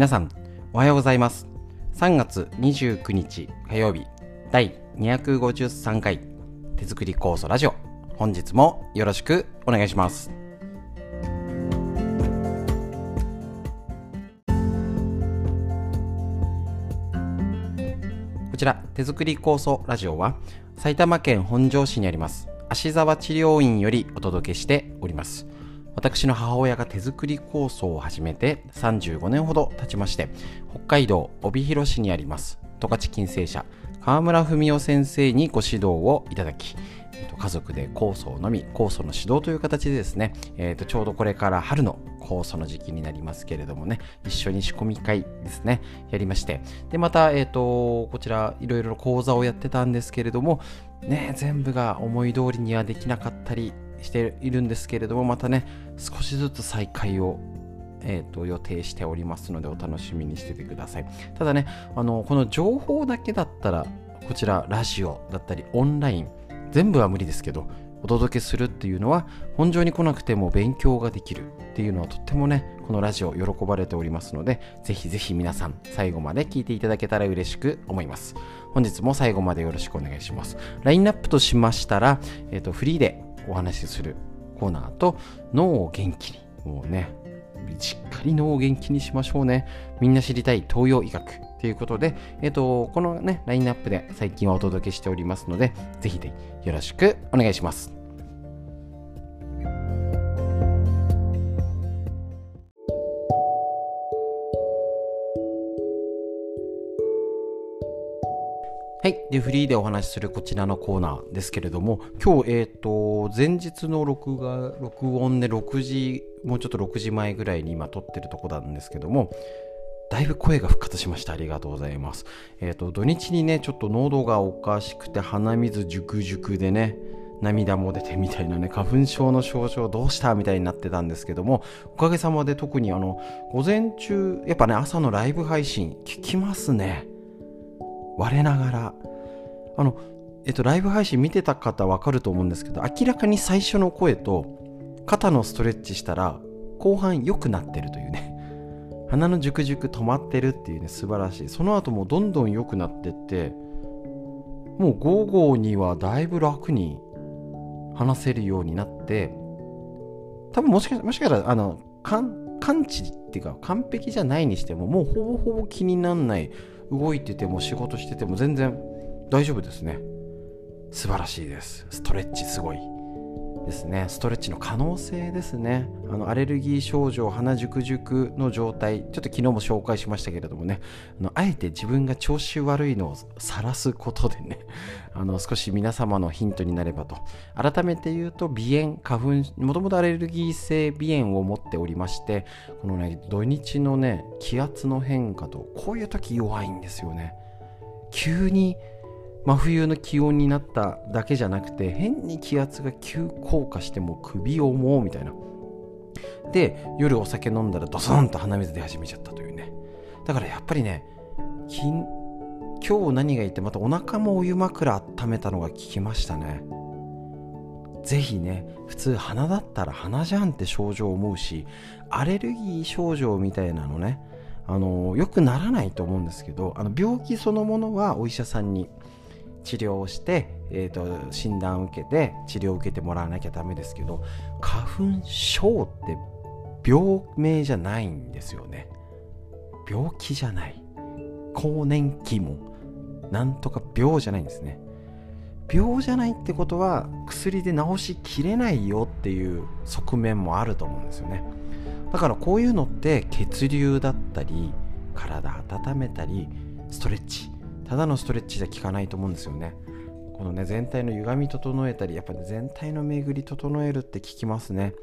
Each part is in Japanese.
皆さんおはようございます。3月29日火曜日第253回手作り酵素ラジオ。本日もよろしくお願いします。こちら手作り酵素ラジオは埼玉県本庄市にあります芦沢治療院よりお届けしております。私の母親が手作り酵素を始めて35年ほど経ちまして北海道帯広市にあります。十勝金星社川村文夫先生にご指導をいただき家族で酵素を飲み酵素の指導という形でですね、えー、とちょうどこれから春の酵素の時期になりますけれどもね一緒に仕込み会ですねやりましてでまた、えー、とこちらいろいろ講座をやってたんですけれどもね全部が思い通りにはできなかったりしているんですけれどもまたね少しずつ再開をえーと、予定しておりますのでお楽しみにしててください。ただねあのこの情報だけだったらこちらラジオだったりオンライン全部は無理ですけどお届けするっていうのは本場に来なくても勉強ができるっていうのはとってもねこのラジオ喜ばれておりますのでぜひぜひ皆さん最後まで聞いていただけたら嬉しく思います。本日も最後までよろしくお願いします。ラインナップとしましたら、えーとフリーでお話しするコーナーと脳を元気にもうねしっかり脳を元気にしましょうねみんな知りたい東洋医学ということで、えっ、と、このね、ラインナップで最近はお届けしておりますので、是非是非よろしくお願いします。はい。で、フリーでお話しするこちらのコーナーですけれども、今日、えっ、ー、と、前日の録画、録音で6時、もうちょっと6時前ぐらいに今撮ってるとこなんですけども、だいぶ声が復活しました。ありがとうございます。えっ、ー、と、土日にね、ちょっと喉がおかしくて鼻水ジュクジュクでね、涙も出てみたいなね、花粉症の症状どうしたみたいになってたんですけども、おかげさまで特にあの、午前中、やっぱね、朝のライブ配信聞きますね。我ながら。あのえっとライブ配信見てた方わかると思うんですけど明らかに最初の声と肩のストレッチしたら後半良くなってるというね。鼻のジュクジュク止まってるっていうね素晴らしい。その後もどんどん良くなってってもう午後にはだいぶ楽に話せるようになって多分もしかもしかしたらあの完治っていうか完璧じゃないにしてももうほぼほぼ気にならない動いてても仕事してても全然大丈夫ですね。素晴らしいです。ストレッチすごい。ですね。ストレッチの可能性ですね。あのアレルギー症状鼻熟熟の状態。ちょっと昨日も紹介しましたけれどもね。あのあえて自分が調子悪いのを晒すことでね。あの少し皆様のヒントになればと。改めて言うと鼻炎花粉もともとアレルギー性鼻炎を持っておりましてこのね土日のね気圧の変化とこういう時弱いんですよね。急に真冬の気温になっただけじゃなくて変に気圧が急降下しても首を重うみたいな。で夜お酒飲んだらドソンと鼻水出始めちゃったというね。だからやっぱりね今日何が言ってまたお腹もお湯枕温めたのが効きましたね。ぜひね普通鼻だったら鼻じゃんって症状思うしアレルギー症状みたいなのねあのよくならないと思うんですけどあの病気そのものはお医者さんに治療をして、えーと、診断を受けて治療を受けてもらわなきゃダメですけど花粉症って病名じゃないんですよね。病気じゃない。更年期もなんとか病じゃないんですね。病じゃないってことは薬で治しきれないよっていう側面もあると思うんですよね。だからこういうのって血流だったり体温めたりストレッチ。ただのストレッチじゃ効かないと思うんですよね。このね全体の歪み整えたりやっぱ、ね、全体の巡り整えるって聞きますね。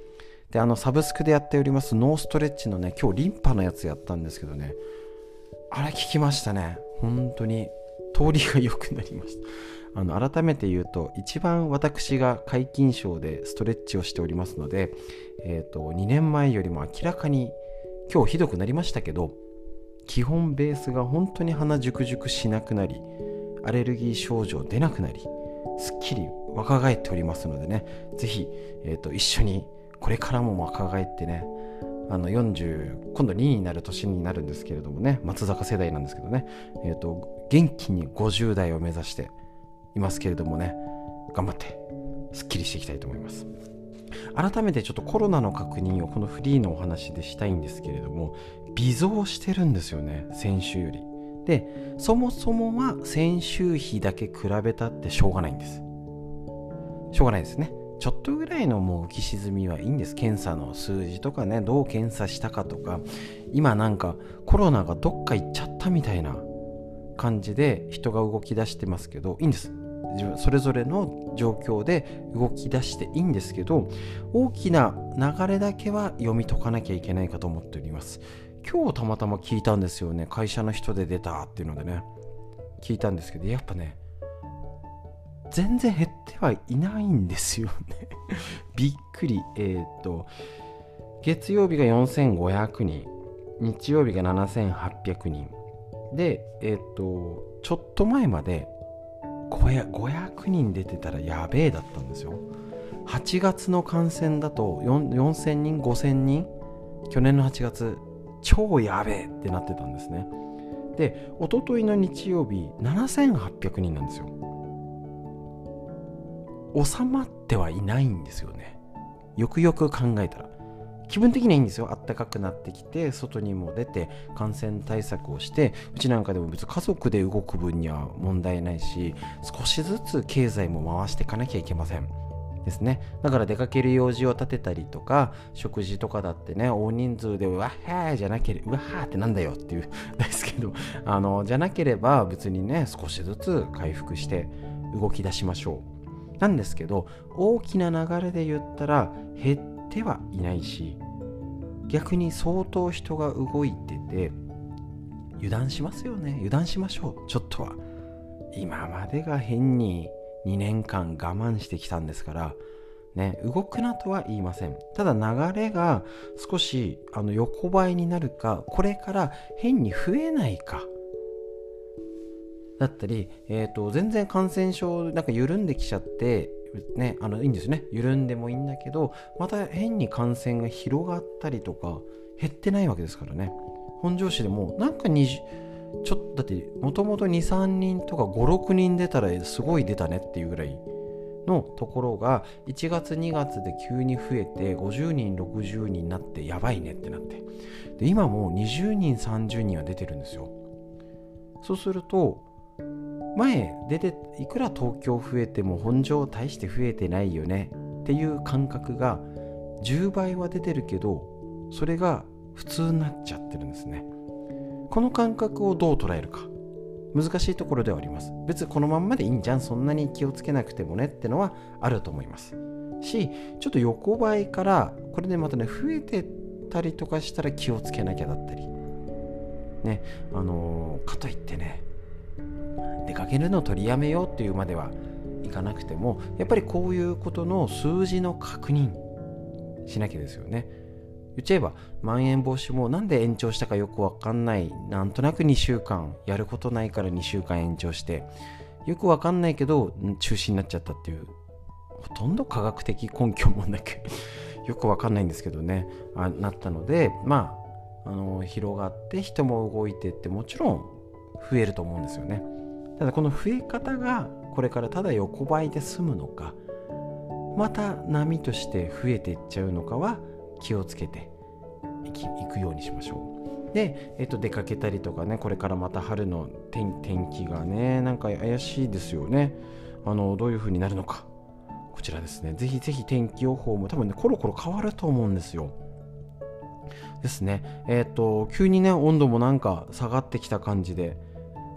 であのサブスクでやっておりますノーストレッチのね今日リンパのやつやったんですけどね。あれ聞きましたね。本当に。通りが良くなりました。あの改めて言うと一番私が皆勤賞でストレッチをしておりますので、えー、と2年前よりも明らかに今日ひどくなりましたけど基本ベースが本当に鼻熟熟しなくなりアレルギー症状出なくなりすっきり若返っておりますのでね是非、えーと、一緒にこれからも若返ってねあの40今度2になる年になるんですけれどもね松坂世代なんですけどね、えーと、元気に50代を目指していますけれどもね頑張ってすっきりしていきたいと思います。改めてちょっとコロナの確認をこのフリーのお話でしたいんですけれども微増してるんですよね先週より。でそもそもは先週比だけ比べたってしょうがないんです。しょうがないですね。ちょっとぐらいのもう浮き沈みはいいんです。検査の数字とかねどう検査したかとか。今なんかコロナがどっか行っちゃったみたいな感じで人が動き出してますけどいいんです。それぞれの状況で動き出していいんですけど大きな流れだけは読み解かなきゃいけないかと思っております。今日たまたま聞いたんですよね。会社の人で出たっていうのでね。聞いたんですけどやっぱね全然減ってはいないんですよね。びっくり。えー、っと月曜日が4500人日曜日が7800人。でえー、っとちょっと前まで500人出てたらやべえだったんですよ。8月の感染だと4000人5000人？去年の8月超やべえってなってたんですね。で一昨日の日曜日7800人なんですよ。収まってはいないんですよね。よくよく考えたら。気分的にはいいんですよ。あったかくなってきて外にも出て感染対策をしてうちなんかでも別に家族で動く分には問題ないし少しずつ経済も回していかなきゃいけません。ですね。だから出かける用事を立てたりとか食事とかだってね大人数でうわっはーじゃなければうわーってなんだよっていう ですけどあのじゃなければ別にね少しずつ回復して動き出しましょう。なんですけど大きな流れで言ったら減ってはいないし逆に相当人が動いてて油断しますよね。油断しましょう。ちょっとは。今までが変に2年間我慢してきたんですからね動くなとは言いません。ただ流れが少しあの横ばいになるかこれから変に増えないか。だったり、えーと、全然感染症なんか緩んできちゃってね、あのいいんですね。緩んでもいいんだけどまた変に感染が広がったりとか減ってないわけですからね。本庄市でもなんか20ちょっとだってもともと23人とか56人出たらすごい出たねっていうぐらいのところが1月2月で急に増えて50人60人になってやばいねってなって。で今もう20人30人は出てるんですよ。そうすると前出ていくら東京増えても本庄大して増えてないよねっていう感覚が10倍は出てるけどそれが普通になっちゃってるんですね。この感覚をどう捉えるか。難しいところではあります。別にこのまんまでいいんじゃん。そんなに気をつけなくてもねってのはあると思います。しちょっと横ばいからこれでまたね増えてたりとかしたら気をつけなきゃだったり。ねあのー、かといってね出かけるのを取りやめようっていうまではいかなくてもやっぱりこういうことの数字の確認しなきゃですよね。言っちゃえばまん延防止もなんで延長したかよくわかんない。なんとなく2週間やることないから2週間延長してよくわかんないけど中止になっちゃったっていうほとんど科学的根拠もなく よくわかんないんですけどね。あなったのでまああの広がって人も動いてってもちろん増えると思うんですよね。ただこの増え方がこれからただ横ばいで済むのかまた波として増えていっちゃうのかは気をつけていくようにしましょう。で、えっと、出かけたりとかねこれからまた春の天気がねなんか怪しいですよね。あのどういう風になるのか。こちらですね。ぜひぜひ天気予報も多分ねコロコロ変わると思うんですよ。ですね。えっ、と急にね温度もなんか下がってきた感じで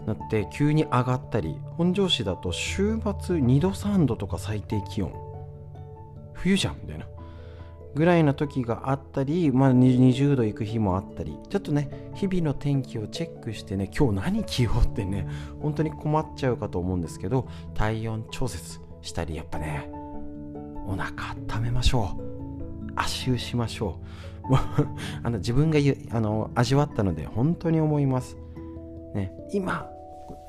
なって急に上がったり本庄市だと週末2度3度とか最低気温。冬じゃんみたいな。ぐらいな時があったり、まあ、20度いく日もあったりちょっとね日々の天気をチェックしてね今日何着ようってね本当に困っちゃうかと思うんですけど体温調節したりやっぱねお腹温めましょう。足湯しましょう。あの自分があの味わったので本当に思います。ね、今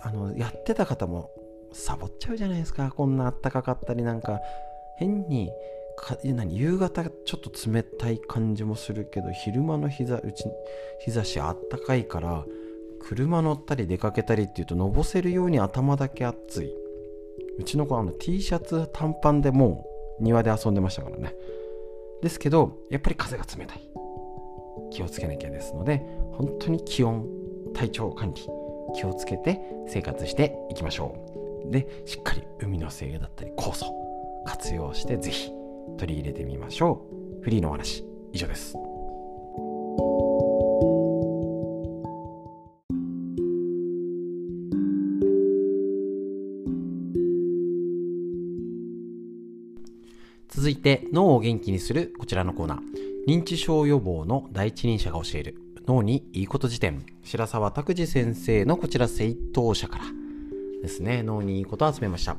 あのやってた方もサボっちゃうじゃないですか。こんなあったかかったりなんか。変にか何夕方ちょっと冷たい感じもするけど昼間の日ざうち日差しあったかいから車乗ったり出かけたりっていうとのぼせるように頭だけ暑い。うちの子はあの T シャツ短パンでもう庭で遊んでましたからね。ですけどやっぱり風が冷たい。気をつけなきゃですので本当に気温体調管理気をつけて生活していきましょう。でしっかり海の精油だったり酵素活用してぜひ取り入れてみましょう。フリーのお話以上です。続いて脳を元気にするこちらのコーナー。認知症予防の第一人者が教える脳にいいこと辞典。白沢拓司先生のこちら正当者から。ですね。脳にいいことを集めました。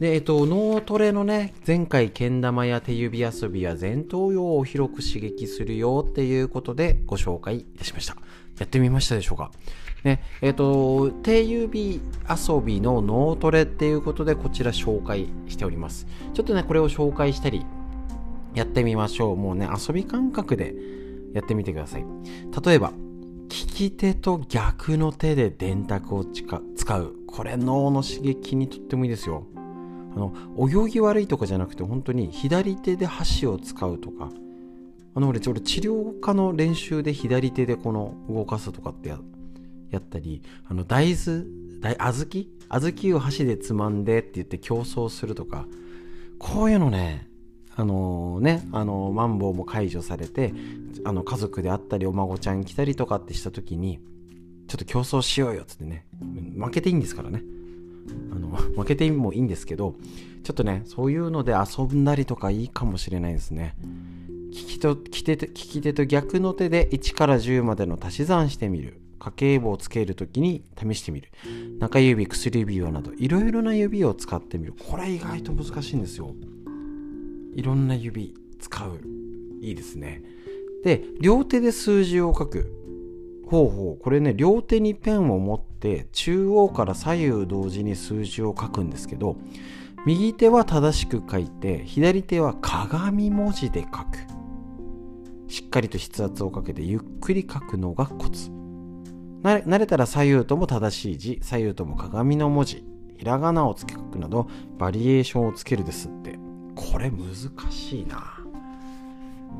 でえっと脳トレのね前回けん玉や手指遊びや前頭葉を広く刺激するよっていうことでご紹介いたしました。やってみましたでしょうか。ねえっと手指遊びの脳トレっていうことでこちら紹介しております。ちょっとねこれを紹介したりやってみましょう。もうね遊び感覚でやってみてください。例えば利き手と逆の手で電卓を使う。これ脳の刺激にとってもいいですよ。あの泳ぎ悪いとかじゃなくて本当に左手で箸を使うとか。あの俺俺治療家の練習で左手でこの動かすとかってややったりあの大豆大小豆？小豆を箸でつまんでって言って競争するとか。こういうのねあのね、あのマンボウも解除されてあの家族であったりお孫ちゃん来たりとかってした時にちょっと競争しようよっつってね。負けていいんですからね。あの負けてもいいんですけどちょっとねそういうので遊んだりとかいいかもしれないですね。利きと利き手と利き手と逆の手で1から10までの足し算してみる。家計簿をつけるときに試してみる。中指薬指用などいろいろな指を使ってみる。これ意外と難しいんですよ。いろんな指使う。いいですね。で両手で数字を書く。ほうほうこれね両手にペンを持って中央から左右同時に数字を書くんですけど右手は正しく書いて左手は鏡文字で書く。しっかりと筆圧をかけてゆっくり書くのがコツ。慣れたら左右とも正しい字左右とも鏡の文字ひらがなをつけ書くなどバリエーションをつけるですって。これ難しいな。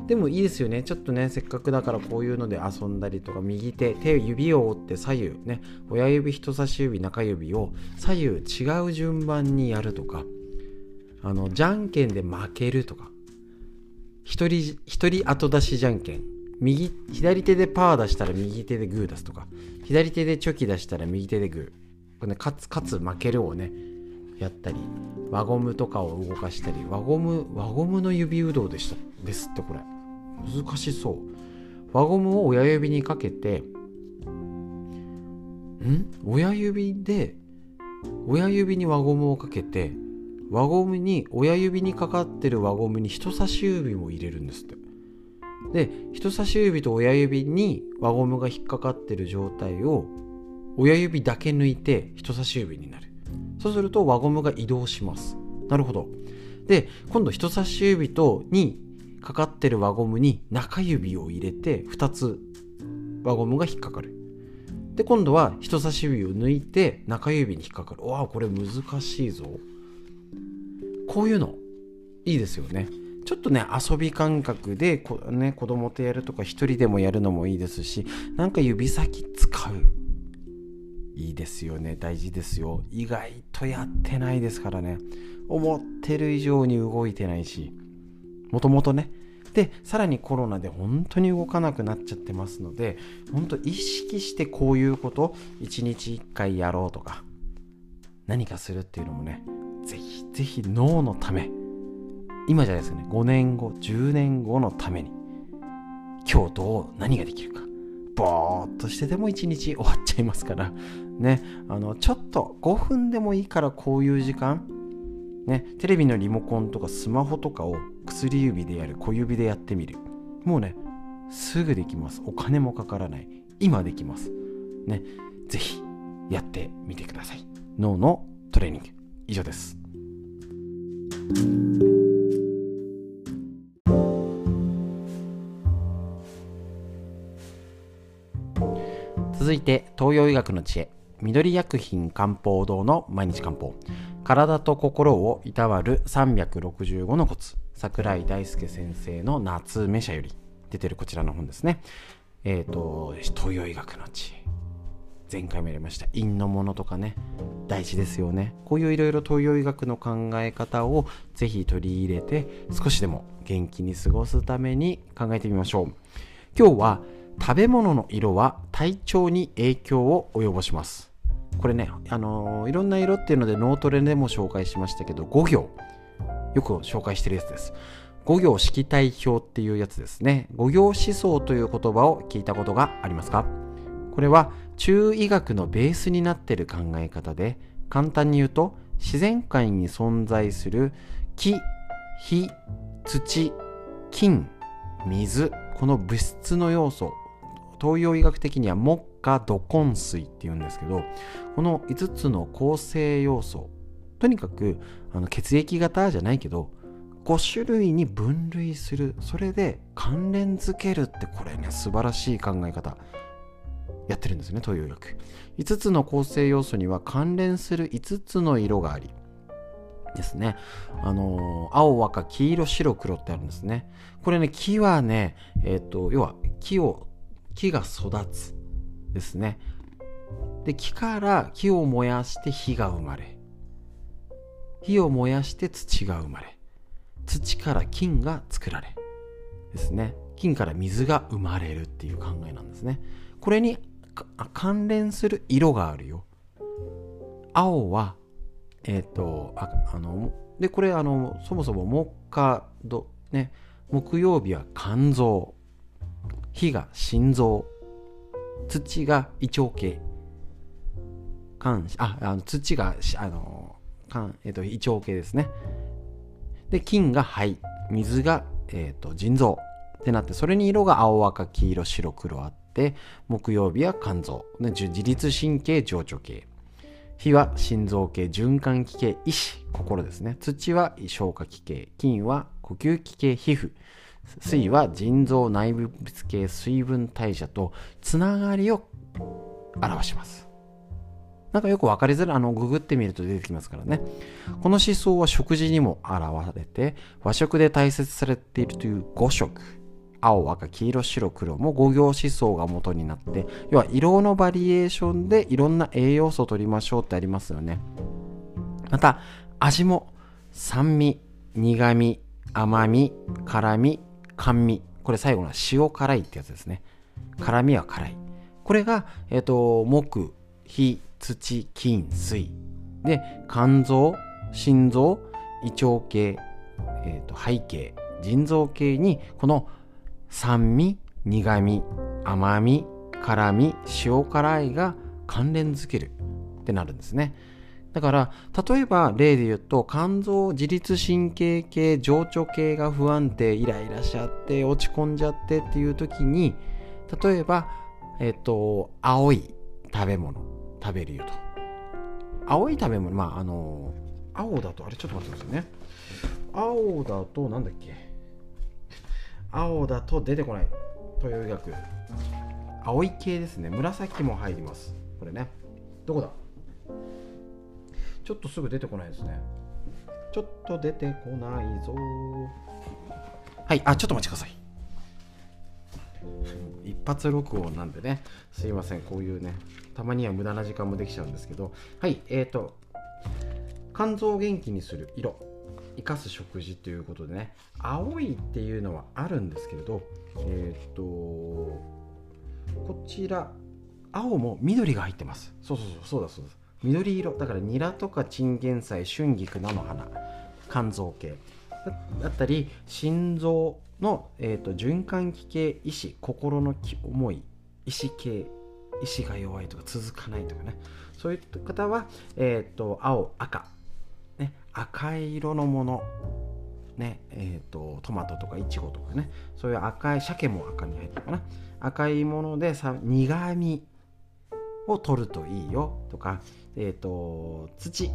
でもいいですよね。ちょっとねせっかくだからこういうので遊んだりとか右手手指を折って左右ね。親指人差し指中指を左右違う順番にやるとかあのじゃんけんで負けるとか。一人一人後出しじゃんけん。右左手でパー出したら右手でグー出すとか。左手でチョキ出したら右手でグー。これ、ね、勝つ勝つ負けるをねやったり輪ゴムとかを動かしたり輪ゴム輪ゴムの指うどうでした？ですってこれ。難しそう。輪ゴムを親指にかけてん？親指で親指に輪ゴムをかけて輪ゴムに親指にかかってる輪ゴムに人差し指も入れるんですって。で人差し指と親指に輪ゴムが引っかかってる状態を親指だけ抜いて人差し指になる。そうすると輪ゴムが移動します。なるほど。で今度人差し指とにかかってる輪ゴムに中指を入れて2つ輪ゴムが引っかかる。で今度は人差し指を抜いて中指に引っかかる。わあこれ難しいぞ。こういうのいいですよね。ちょっとね遊び感覚でこ、ね、子供とやるとか一人でもやるのもいいですしなんか指先使う。いいですよね。大事ですよ。意外とやってないですからね。思ってる以上に動いてないし。もともとね。でさらにコロナで本当に動かなくなっちゃってますので本当意識してこういうこと1日1回やろうとか何かするっていうのもねぜひぜひ脳のため今じゃないですかね。5年後10年後のために今日どう何ができるか。ぼーっとしてでも1日終わっちゃいますから。ね。あのちょっと5分でもいいからこういう時間。ね。テレビのリモコンとかスマホとかを薬指でやる小指でやってみる。もうねすぐできます。お金もかからない。今できます。ね。ぜひやってみてください。脳のトレーニング。以上です。続いて東洋医学の知恵緑薬品漢方堂の毎日漢方。体と心をいたわる365のコツ。桜井大輔先生の夏目社より出てるこちらの本ですね。えっ、ー、と東洋医学の知恵。前回もやりました。陰のものとかね。大事ですよね。こういういろいろ東洋医学の考え方をぜひ取り入れて少しでも元気に過ごすために考えてみましょう。今日は食べ物の色は体調に影響を及ぼします。これね、あのー、いろんな色っていうので脳トレでも紹介しましたけど5行。よく紹介してるやつです。5行色体表っていうやつですね。5行思想という言葉を聞いたことがありますか？これは中医学のベースになってる考え方で簡単に言うと自然界に存在する木火土金水この物質の要素東洋医学的には木火土根水っていうんですけどこの5つの構成要素とにかくあの血液型じゃないけど5種類に分類する。それで関連づけるってこれね素晴らしい考え方。やってるんですね東洋医学。5つの構成要素には関連する5つの色がありですね。あのー、青赤黄色白黒ってあるんですね。これね木はねえっ、ー、と要は木を木が育つですね。で木から木を燃やして火が生まれ火を燃やして土が生まれ土から金が作られですね。金から水が生まれるっていう考えなんですね。これに関連する色があるよ。青はえっ、ー、とああのでこれあのそもそも木火土ね木曜日は肝臓。火が心臓。土が胃腸系。肝ああの土があの肝、えーと、胃腸系ですね。で金が肺。水が、えーと、腎臓。ってなってそれに色が青赤黄色白黒あって木曜日は肝臓、ね、自律神経情緒系。火は心臓系。循環器系。意志。心ですね。土は消化器系。金は呼吸器系。皮膚。水は腎臓内部物系水分代謝とつながりを表しますなんかよく分かりづらい、あの、ググってみると出てきますからね。この思想は食事にも現れて、和食で大切されているという5色。青、赤、黄色、白、黒も5行思想が元になって、要は色のバリエーションでいろんな栄養素を取りましょうってありますよね。また、味も酸味、苦味、甘み、辛み、甘味。これ最後の塩辛いってやつですね。辛みは辛い。これが、えっ、ー、と、木、火、土、金、水。で、肝臓、心臓、胃腸系、えっ、ー、と、背景、腎臓系に、この酸味、苦味、甘み、辛み、塩辛いが関連づけるってなるんですね。だから、例えば例で言うと、肝臓、自律神経系、情緒系が不安定、イライラしちゃって、落ち込んじゃってっていう時に、例えば、えっと、青い食べ物食べるよと。青い食べ物、まあ、あの、青だと、あれちょっと待ってくださいね。青だと、なんだっけ？青だと出てこない。東洋医学。青い系ですね。紫も入ります。これね。どこだ？ちょっとすぐ出てこないですね。ちょっと出てこないぞ。はい、あ、ちょっとお待ちください。一発録音なんでね、すいません、こういうね、たまには無駄な時間もできちゃうんですけど、はい、えっ、ー、と、肝臓を元気にする色、生かす食事ということでね、青いっていうのはあるんですけれど、えっ、ー、と、こちら、青も緑が入ってます。そうそうそう、そうだそうだ。緑色だからニラとかチンゲン菜春菊菜の花肝臓系。だったり心臓の、えーと、循環器系意志心の重い意志系意志が弱いとか続かないとかね。そういった方は、えーと、青赤、ね、赤い色のもの。ねえーと、トマトとかイチゴとかね。そういう赤い鮭も赤に入ってるかな。赤いものでさ苦味を取るといいよとか。えっ、ー、と土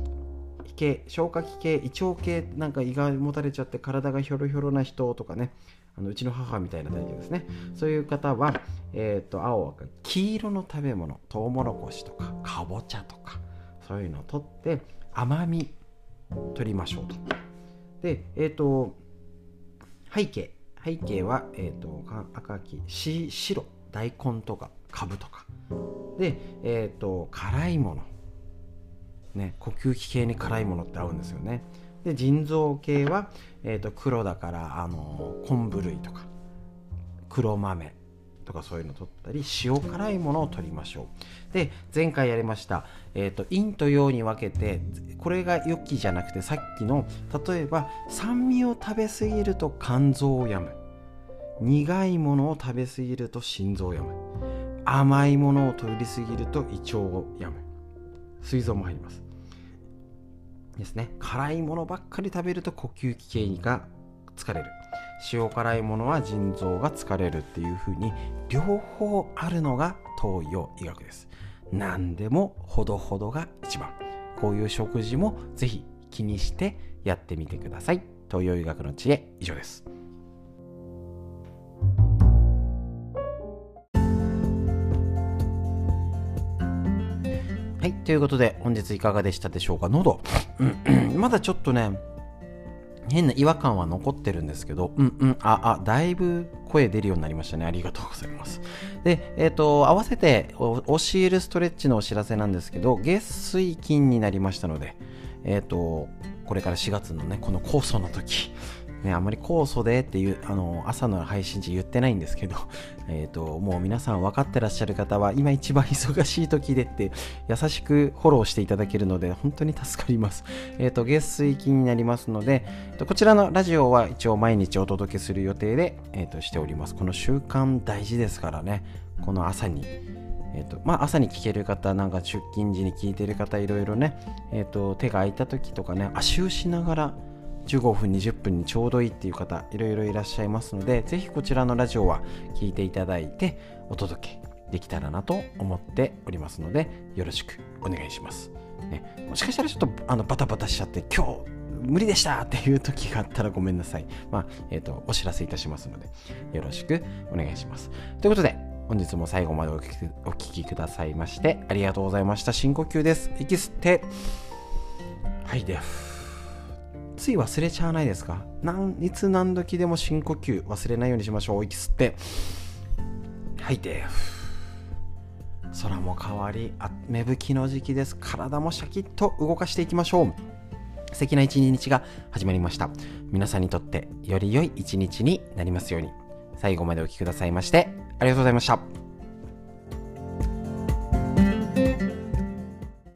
系消化器系胃腸系なんか胃がもたれちゃって体がひょろひょろな人とかねあのうちの母みたいな体型ですね。そういう方は、えーと、青黄色の食べ物トウモロコシとかかぼちゃとかそういうのを取って甘み取りましょうと。でえっ、ー、と背景背景は、えーと、赤き白大根とかかぶとか。でえっ、ー、と辛いもの。ね呼吸器系に辛いものって合うんですよね。で腎臓系は、えーと、黒だからあの昆布類とか黒豆とかそういうのを取ったり塩辛いものを取りましょう。で前回やりました、えーと、陰と陽に分けてこれが良きじゃなくてさっきの例えば酸味を食べ過ぎると肝臓を病む。苦いものを食べ過ぎると心臓を病む。甘いものを取り過ぎると胃腸を病む。膵臓も入ります。ですね。辛いものばっかり食べると呼吸器系が疲れる。塩辛いものは腎臓が疲れるっていう風に両方あるのが東洋医学です。何でもほどほどが一番。こういう食事もぜひ気にしてやってみてください。東洋医学の知恵以上です。はい、ということで本日いかがでしたでしょうか？喉、まだちょっとね、変な違和感は残ってるんですけど、うんうん、あ、あ、だいぶ声出るようになりましたね。ありがとうございます。で、えっ、ー、と、合わせて教えるストレッチのお知らせなんですけど、月水金になりましたので、えっ、ー、と、これから4月のね、この酵素の時、ね、あまり酵素でっていう、あの、朝の配信時言ってないんですけど、えっ、ー、と、もう皆さん分かってらっしゃる方は、今一番忙しい時でって、優しくフォローしていただけるので、本当に助かります。えっ、ー、と、月水金になりますので、こちらのラジオは一応毎日お届けする予定で、えっ、ー、と、しております。この習慣大事ですからね、この朝に、えーとまあ、朝に聞ける方、なんか出勤時に聞いてる方、いろいろね、えーと手が空いた時とかね、足湯しながら15分20分にちょうどいいっていう方いろいろいらっしゃいますのでぜひこちらのラジオは聞いていただいてお届けできたらなと思っておりますのでよろしくお願いします、ね、もしかしたらちょっとあのバタバタしちゃって今日無理でしたっていう時があったらごめんなさい。まあ、えっ、ー、と、お知らせいたしますので、よろしくお願いします。ということで、本日も最後までお聞きくださいまして、ありがとうございました。深呼吸です。息吸って、はい、で。つい忘れちゃわないですか？なんいつ何時でも深呼吸忘れないようにしましょう。息吸って。吐いて。空も変わり芽吹きの時期です。体もシャキッと動かしていきましょう。素敵な一日が始まりました。皆さんにとってより良い一日になりますように。最後までお聴きくださいましてありがとうございました。